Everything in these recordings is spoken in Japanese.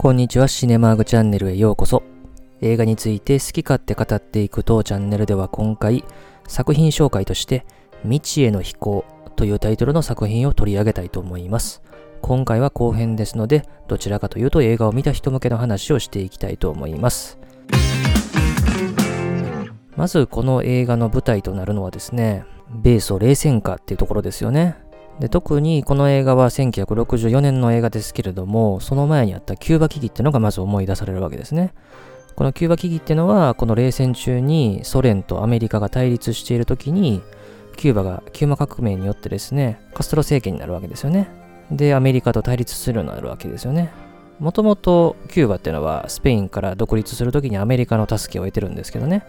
こんにちは、シネマーグチャンネルへようこそ。映画について好き勝手語っていく当チャンネルでは今回、作品紹介として、未知への飛行というタイトルの作品を取り上げたいと思います。今回は後編ですので、どちらかというと映画を見た人向けの話をしていきたいと思います。まずこの映画の舞台となるのはですね、米ソ冷戦下っていうところですよね。で特にこの映画は1964年の映画ですけれども、その前にあったキューバ危機っていうのがまず思い出されるわけですね。このキューバ危機っていうのは、この冷戦中にソ連とアメリカが対立している時に、キューバがキューバ革命によってですね、カストロ政権になるわけですよね。で、アメリカと対立するようになるわけですよね。もともとキューバっていうのはスペインから独立するときにアメリカの助けを得てるんですけどね。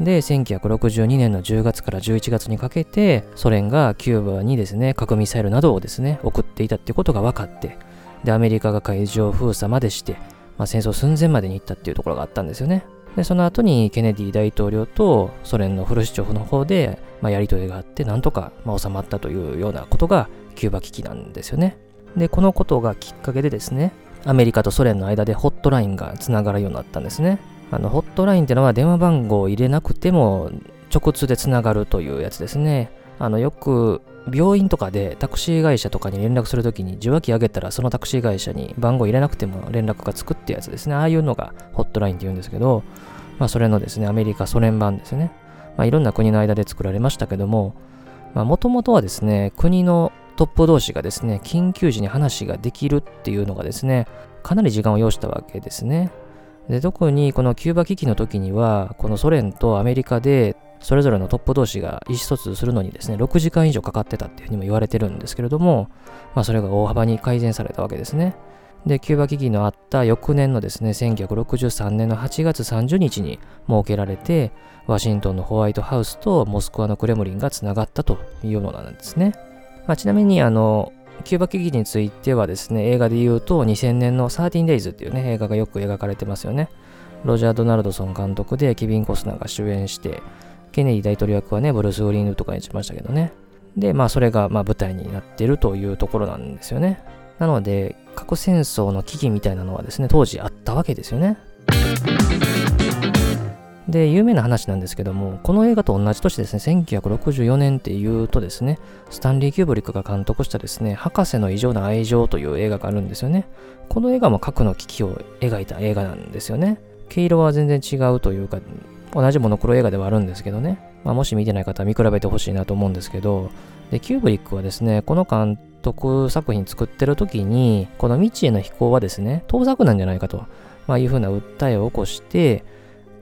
で、1962年の10月から11月にかけて、ソ連がキューバにですね、核ミサイルなどをですね、送っていたってことが分かって、で、アメリカが海上封鎖までして、まあ、戦争寸前までに行ったっていうところがあったんですよね。で、その後にケネディ大統領とソ連のフルシチョフの方で、まあ、やりとりがあって、なんとか、まあ、収まったというようなことがキューバ危機なんですよね。で、このことがきっかけでですね、アメリカとソ連の間でホットラインがつながるようになったんですね。あの、ホットラインってのは電話番号を入れなくても直通でつながるというやつですね。あの、よく病院とかでタクシー会社とかに連絡するときに受話器上げたらそのタクシー会社に番号入れなくても連絡がつくってやつですね。ああいうのがホットラインって言うんですけど、まあそれのですね、アメリカ、ソ連版ですね。まあいろんな国の間で作られましたけども、まあもともとはですね、国のトップ同士がですね、緊急時に話ができるっていうのがですね、かなり時間を要したわけですね。で特にこのキューバ危機の時には、このソ連とアメリカでそれぞれのトップ同士が意思疎通するのにですね、6時間以上かかってたっていうふうにも言われてるんですけれども、まあそれが大幅に改善されたわけですね。で、キューバ危機のあった翌年のですね、1963年の8月30日に設けられて、ワシントンのホワイトハウスとモスクワのクレムリンがつながったというものなんですね。まあ、ちなみに、あの、キューバ危機についてはですね、映画で言うと2000年の 13days っていうね、映画がよく描かれてますよね。ロジャー・ドナルドソン監督でケビン・コスナーが主演して、ケネディ大統領役はね、ブルース・ウーリングとかにしましたけどね。で、まあそれがまあ舞台になってるというところなんですよね。なので、核戦争の危機みたいなのはですね、当時あったわけですよね。で、有名な話なんですけども、この映画と同じ年ですね、1964年っていうとですね、スタンリー・キューブリックが監督したですね、博士の異常な愛情という映画があるんですよね。この映画も核の危機を描いた映画なんですよね。毛色は全然違うというか、同じモノクロ映画ではあるんですけどね。まあ、もし見てない方は見比べてほしいなと思うんですけど、で、キューブリックはですね、この監督作品作ってる時に、この未知への飛行はですね、盗作なんじゃないかと、まあ、いうふうな訴えを起こして、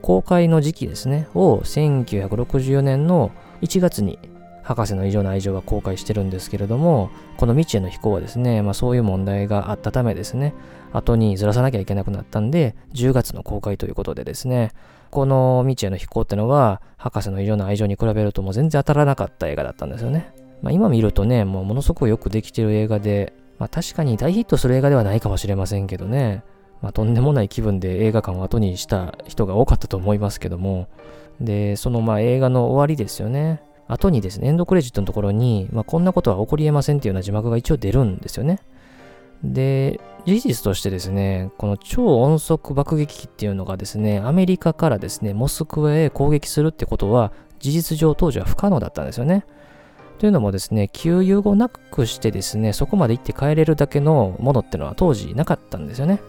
公開の時期ですね、を1964年の1月に博士の異常な愛情は公開してるんですけれども、この未知への飛行はですね、まあそういう問題があったためですね、後にずらさなきゃいけなくなったんで、10月の公開ということでですね、この未知への飛行ってのは、博士の異常な愛情に比べるともう全然当たらなかった映画だったんですよね。まあ今見るとね、もうものすごくよくできてる映画で、まあ確かに大ヒットする映画ではないかもしれませんけどね、まあ、とんでもない気分で映画館を後にした人が多かったと思いますけども、で、そのまあ映画の終わりですよね。後にですね、エンドクレジットのところに、まあ、こんなことは起こり得ませんっていうような字幕が一応出るんですよね。で、事実としてですね、この超音速爆撃機っていうのがですね、アメリカからですね、モスクワへ攻撃するってことは、事実上当時は不可能だったんですよね。というのもですね、給油後なくしてですね、そこまで行って帰れるだけのものってのは当時なかったんですよね。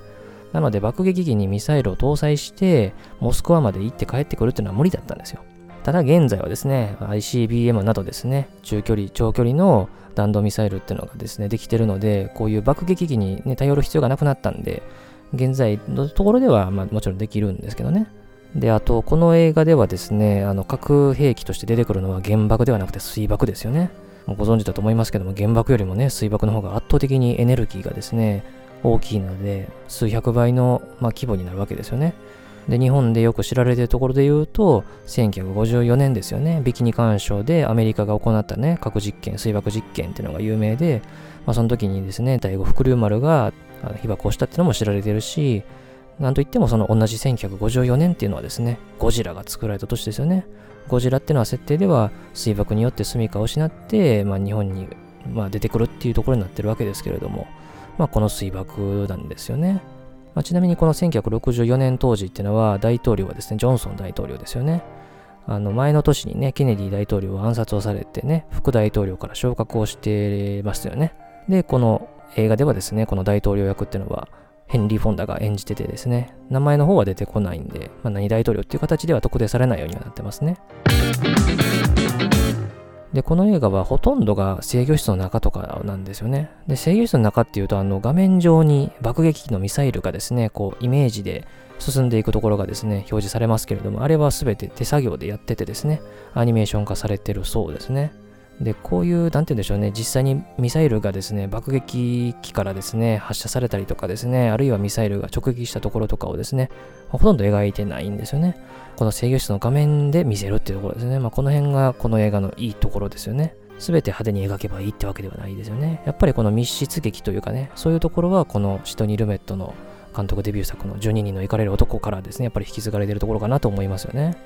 なので爆撃機にミサイルを搭載して、モスクワまで行って帰ってくるっていうのは無理だったんですよ。ただ現在はですね、ICBM などですね、中距離、長距離の弾道ミサイルっていうのがですね、できてるので、こういう爆撃機に、ね、頼る必要がなくなったんで、現在のところでは、まあ、もちろんできるんですけどね。で、あと、この映画ではですね、あの核兵器として出てくるのは原爆ではなくて水爆ですよね。もうご存知だと思いますけども、原爆よりもね、水爆の方が圧倒的にエネルギーがですね、大きいので、数百倍の、まあ、規模になるわけですよね。で、日本でよく知られているところで言うと、1954年ですよね、ビキニ干渉でアメリカが行ったね、核実験、水爆実験っていうのが有名で、まあ、その時にですね、第五福竜丸が被爆をしたっていうのも知られてるし、なんといってもその同じ1954年っていうのはですね、ゴジラが作られた年ですよね。ゴジラっていうのは設定では水爆によって住処を失って、まあ、日本に、まあ、出てくるっていうところになってるわけですけれども、まあ、この水爆なんですよね。まあ、ちなみにこの1964年当時っていうのは大統領はですね、ジョンソン大統領ですよね。あの前の年にね、ケネディ大統領は暗殺をされてね、副大統領から昇格をしてましたよね。で、この映画ではですね、この大統領役っていうのは、ヘンリー・フォンダが演じててですね、名前の方は出てこないんで、まあ、何大統領っていう形では特定されないようにはなってますね。で、この映画はほとんどが制御室の中とかなんですよね。で、制御室の中っていうと、あの画面上に爆撃機のミサイルがですね、こうイメージで進んでいくところがですね、表示されますけれども、あれは全て手作業でやっててですね、アニメーション化されてるそうですね。で、こういう、なんて言うんでしょうね、実際にミサイルがですね、爆撃機からですね、発射されたりとかですね、あるいはミサイルが直撃したところとかをですね、ほとんど描いてないんですよね。この制御室の画面で見せるっていうところですね。まあ、この辺がこの映画のいいところですよね。すべて派手に描けばいいってわけではないですよね。やっぱりこの密室劇というかね、そういうところはこのシトニー・ルメットの監督デビュー作の12人の行かれる男からですね、やっぱり引き継がれてるところかなと思いますよね。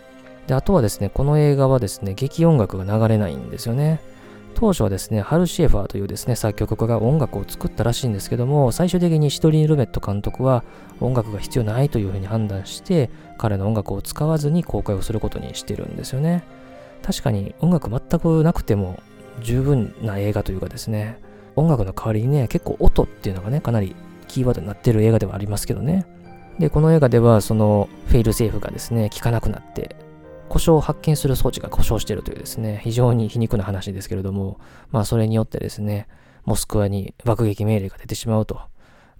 で、あとはですね、この映画はですね、劇音楽が流れないんですよね。当初はですね、ハル・シェファーというですね、作曲家が音楽を作ったらしいんですけども、最終的にシトリー・ルメット監督は音楽が必要ないというふうに判断して、彼の音楽を使わずに公開をすることにしてるんですよね。確かに音楽全くなくても十分な映画というかですね、音楽の代わりにね、結構音っていうのがね、かなりキーワードになってる映画ではありますけどね。で、この映画では、そのフェイルセーフがですね、効かなくなって、故障を発見する装置が故障しているというですね、非常に皮肉な話ですけれども、まあそれによってですね、モスクワに爆撃命令が出てしまうと。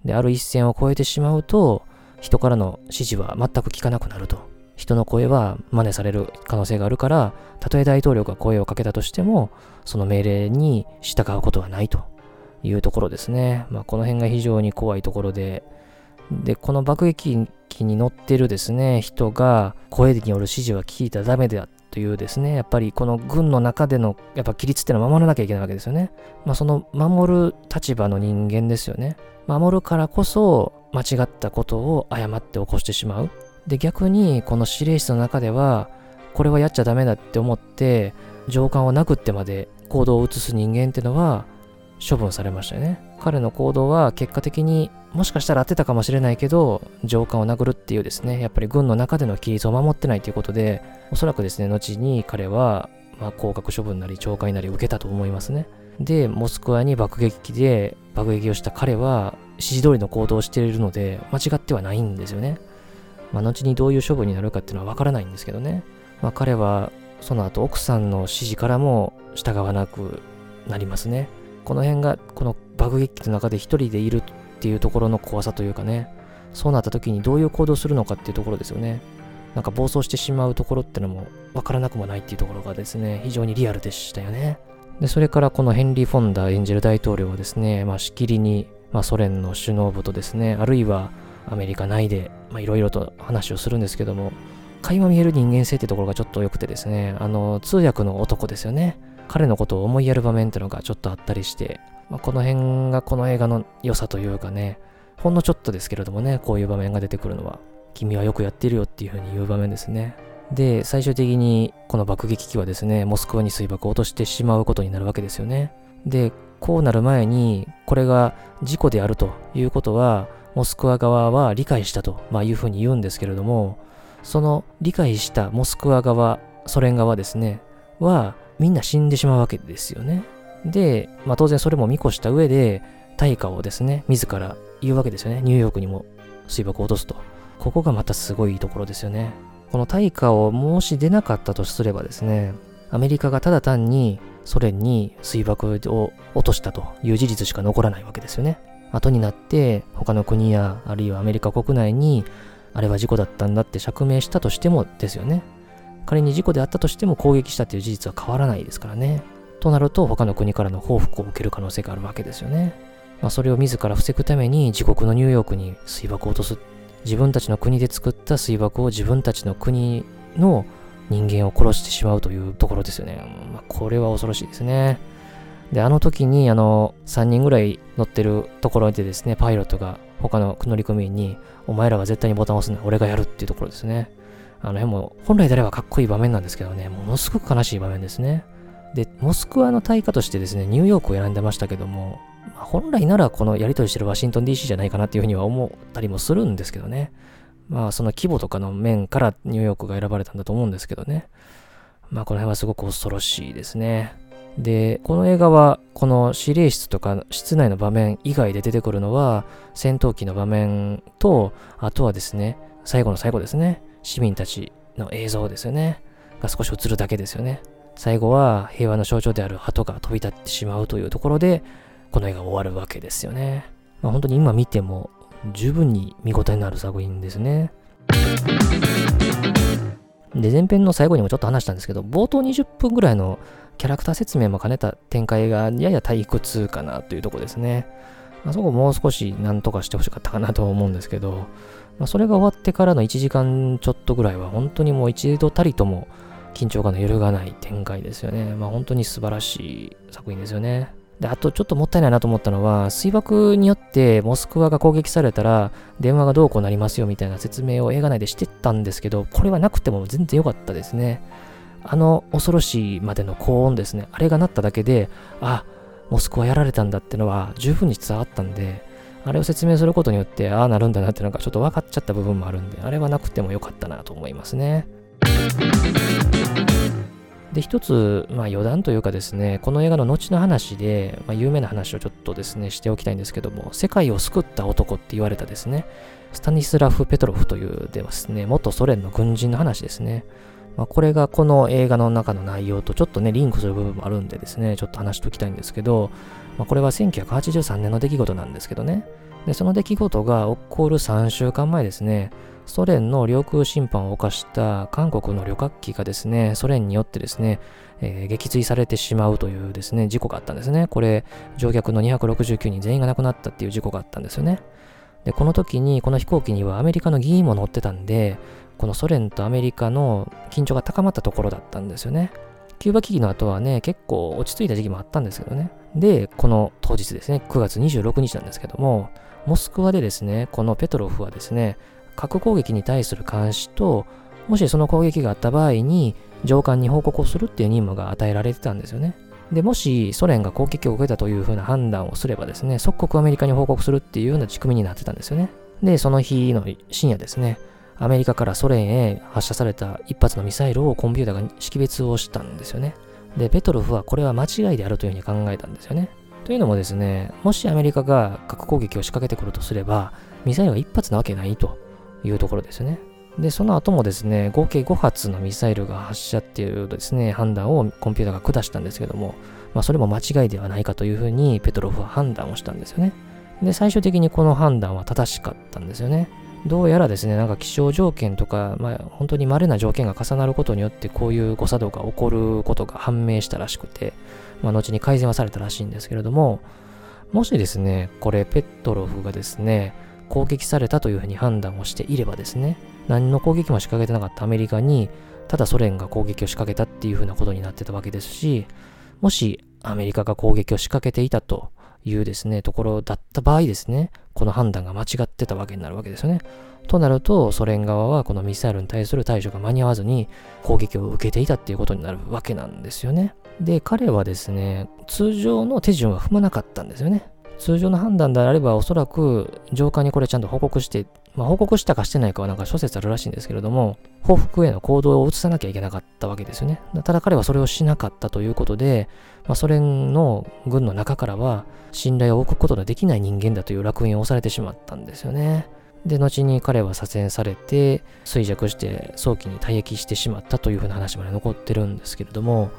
で、ある一線を越えてしまうと、人からの指示は全く聞かなくなると。人の声は真似される可能性があるから、たとえ大統領が声をかけたとしても、その命令に従うことはないというところですね。まあ、この辺が非常に怖いところで、で、この爆撃機に乗ってるですね、人が声による指示は聞いたらダメだというですね、やっぱりこの軍の中でのやっぱ規律っていうのは守らなきゃいけないわけですよね。まあその守る立場の人間ですよね。守るからこそ間違ったことを誤って起こしてしまう。で、逆にこの指令室の中では、これはやっちゃダメだって思って、上官を殴ってまで行動を移す人間っていうのは処分されましたよね。彼の行動は結果的にもしかしたら合ってたかもしれないけど、上官を殴るっていうですね、やっぱり軍の中での規律を守ってないということで、おそらくですね、後に彼は、まあ、降格処分なり懲戒なり受けたと思いますね。で、モスクワに爆撃機で爆撃をした彼は、指示通りの行動をしているので、間違ってはないんですよね。まあ、後にどういう処分になるかっていうのはわからないんですけどね。まあ、彼は、その後奥さんの指示からも従わなくなりますね。この辺が、この爆撃機の中で一人でいるっていうところの怖さというかね、そうなった時にどういう行動するのかっていうところですよね。なんか暴走してしまうところってのも分からなくもないっていうところがですね、非常にリアルでしたよね。で、それからこのヘンリー・フォンダー演じる大統領はですね、まあ、しきりに、まあ、ソ連の首脳部とですね、あるいはアメリカ内で、いろいろと話をするんですけども、垣間見える人間性ってところがちょっと良くてですね、あの、通訳の男ですよね。彼のことを思いやる場面ってのがちょっとあったりして、まあ、この辺がこの映画の良さというかね、ほんのちょっとですけれどもね、こういう場面が出てくるのは、君はよくやってるよっていう風に言う場面ですね。で、最終的にこの爆撃機はですね、モスクワに水爆を落としてしまうことになるわけですよね。で、こうなる前に、これが事故であるということは、モスクワ側は理解したと、まあ、いうふうに言うんですけれども、その理解したモスクワ側、ソ連側ですね、は、みんな死んでしまうわけですよね。で、まあ、当然それも見越した上で、対価をですね、自ら言うわけですよね。ニューヨークにも水爆を落とすと。ここがまたすごいところですよね。この対価をもし出なかったとすればですね、アメリカがただ単にソ連に水爆を落としたという事実しか残らないわけですよね。後になって他の国やあるいはアメリカ国内にあれは事故だったんだって釈明したとしてもですよね。仮に事故であったとしても攻撃したという事実は変わらないですからね。となると他の国からの報復を受ける可能性があるわけですよね。まあ、それを自ら防ぐために自国のニューヨークに水爆を落とす。自分たちの国で作った水爆を自分たちの国の人間を殺してしまうというところですよね。まあ、これは恐ろしいですね。で、あの時に、あの、3人ぐらい乗ってるところでですね、パイロットが他の乗組員に、お前らは絶対にボタンを押すな、俺がやるっていうところですね。あの辺も、本来であればかっこいい場面なんですけどね、ものすごく悲しい場面ですね。で、モスクワの対価としてですね、ニューヨークを選んでましたけども、まあ本来ならこのやり取りしてるワシントン DC じゃないかなっていうふうには思ったりもするんですけどね。まあその規模とかの面からニューヨークが選ばれたんだと思うんですけどね。まあこの辺はすごく恐ろしいですね。で、この映画はこの指令室とか室内の場面以外で出てくるのは戦闘機の場面と、あとはですね、最後の最後ですね、市民たちの映像ですよね、が少し映るだけですよね。最後は平和の象徴である鳩が飛び立ってしまうというところで、この映画終わるわけですよね。まあ、本当に今見ても十分に見応えのある作品ですね。で、前編の最後にもちょっと話したんですけど、冒頭20分ぐらいのキャラクター説明も兼ねた展開がやや退屈かなというとこですね。あ、そこもう少し何とかしてほしかったかなと思うんですけど、まあ、それが終わってからの1時間ちょっとぐらいは本当にもう一度たりとも緊張感の揺るがない展開ですよね。まあ本当に素晴らしい作品ですよね。で、あとちょっともったいないなと思ったのは、水爆によってモスクワが攻撃されたら電話がどうこうなりますよみたいな説明を映画内でしてたんですけど、これはなくても全然良かったですね。あの恐ろしいまでの高音ですね。あれが鳴っただけで、あ、モスクワやられたんだってのは十分に伝わったんで、あれを説明することによって、ああなるんだなってなんかちょっと分かっちゃった部分もあるんで、あれはなくてもよかったなと思いますね。で、一つ、まあ余談というかですね、この映画の後の話で、まあ、有名な話をちょっとですね、しておきたいんですけども、世界を救った男って言われたですね、スタニスラフ・ペトロフというですね、元ソ連の軍人の話ですね。まあ、これがこの映画の中の内容とちょっとね、リンクする部分もあるんでですね、ちょっと話しておきたいんですけど、まあ、これは1983年の出来事なんですけどね。で、その出来事が起こる3週間前ですね、ソ連の領空侵犯を犯した韓国の旅客機がですね、ソ連によってですね、えー、撃墜されてしまうというですね、事故があったんですね。これ、乗客の269人全員が亡くなったっていう事故があったんですよね。で、この時に、この飛行機にはアメリカの議員も乗ってたんで、このソ連とアメリカの緊張が高まったところだったんですよね。キューバ危機の後はね、結構落ち着いた時期もあったんですけどね。で、この当日ですね、9月26日なんですけども、モスクワでですね、このペトロフはですね、核攻撃に対する監視と、もしその攻撃があった場合に、上官に報告をするっていう任務が与えられてたんですよね。で、もしソ連が攻撃を受けたというふうな判断をすればですね、即刻アメリカに報告するっていうような仕組みになってたんですよね。で、その日の深夜ですね、アメリカからソ連へ発射された一発のミサイルをコンピューターが識別をしたんですよね。で、ペトロフはこれは間違いであるというふうに考えたんですよね。というのもですね、もしアメリカが核攻撃を仕掛けてくるとすれば、ミサイルは一発なわけないというところですよね。で、その後もですね、合計5発のミサイルが発射っていうですね、判断をコンピューターが下したんですけども、まあ、それも間違いではないかというふうにペトロフは判断をしたんですよね。で、最終的にこの判断は正しかったんですよね。どうやらですね、なんか気象条件とか、まあ、本当に稀な条件が重なることによって、こういう誤作動が起こることが判明したらしくて、まあ、後に改善はされたらしいんですけれども、もしですね、これ、ペットロフがですね、攻撃されたというふうに判断をしていればですね、何の攻撃も仕掛けてなかったアメリカに、ただソ連が攻撃を仕掛けたっていうふうなことになってたわけですし、もしアメリカが攻撃を仕掛けていたというですね、ところだった場合ですね、この判断が間違ってたわけになるわけですよね。となると、ソ連側はこのミサイルに対する対処が間に合わずに攻撃を受けていたっていうことになるわけなんですよね。で、彼はですね、通常の手順は踏まなかったんですよね。通常の判断であれば、おそらく上官にこれちゃんと報告して、まあ、報告したかしてないかはなんか諸説あるらしいんですけれども、報復への行動を移さなきゃいけなかったわけですよね。ただ彼はそれをしなかったということで、まあ、ソ連の軍の中からは信頼を置くことのできない人間だという烙印を押されてしまったんですよね。で、後に彼は左遷されて、衰弱して早期に退役してしまったというふうな話まで残ってるんですけれども、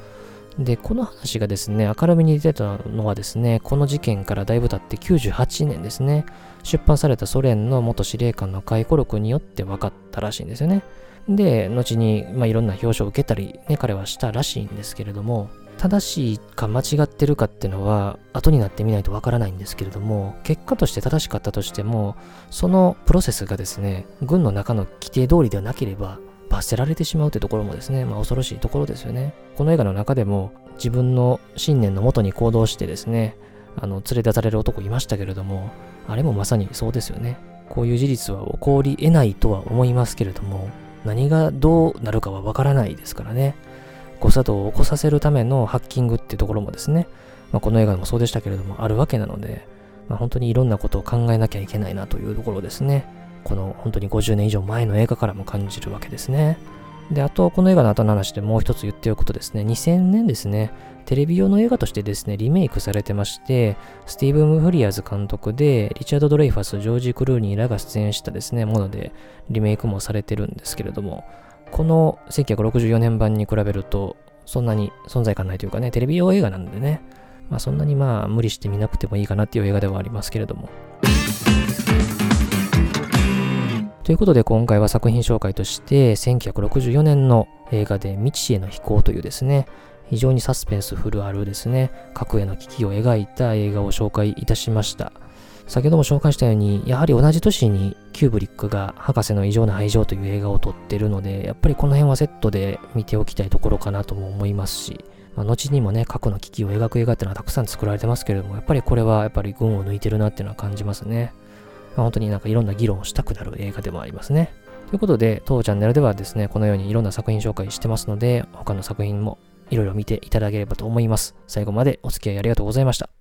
で、この話がですね、明るみに出たのはですね、この事件からだいぶ経って98年ですね、出版されたソ連の元司令官の回顧録によって分かったらしいんですよね。で、後に、まあ、いろんな表彰を受けたり、ね、彼はしたらしいんですけれども、正しいか間違ってるかっていうのは後になってみないとわからないんですけれども結果として正しかったとしてもそのプロセスがですね軍の中の規定通りではなければ罰せられてしまうというところもですね、まあ、恐ろしいところですよね。この映画の中でも自分の信念のもとに行動してですねあの連れ出される男いましたけれどもあれもまさにそうですよね。こういう事実は起こり得ないとは思いますけれども何がどうなるかはわからないですからね。誤作動を起こさせるためのハッキングってところもですね、まあ、この映画でもそうでしたけれども、あるわけなので、まあ、本当にいろんなことを考えなきゃいけないなというところですね。この本当に50年以上前の映画からも感じるわけですね。で、あと、この映画の後の話でもう一つ言っておくとですね、2000年ですね、テレビ用の映画としてですね、リメイクされてまして、スティーブン・フリアーズ監督で、リチャード・ドレイファス、ジョージ・クルーニーらが出演したですね、もので、リメイクもされてるんですけれども、この1964年版に比べると、そんなに存在感ないというかね、テレビ用映画なんでね、まあそんなにまあ無理して見なくてもいいかなっていう映画ではありますけれども。ということで今回は作品紹介として1964年の映画で未知への飛行というですね、非常にサスペンスフルあるですね、核への危機を描いた映画を紹介いたしました。先ほども紹介したように、やはり同じ年にキューブリックが博士の異常な愛情という映画を撮ってるので、やっぱりこの辺はセットで見ておきたいところかなとも思いますし、まあ、後にもね、核の危機を描く映画っていうのはたくさん作られてますけれども、やっぱりこれはやっぱり群を抜いてるなっていうのは感じますね。本当になんかいろんな議論をしたくなる映画でもありますね。ということで、当チャンネルではですね、このようにいろんな作品紹介してますので、他の作品もいろいろ見ていただければと思います。最後までお付き合いありがとうございました。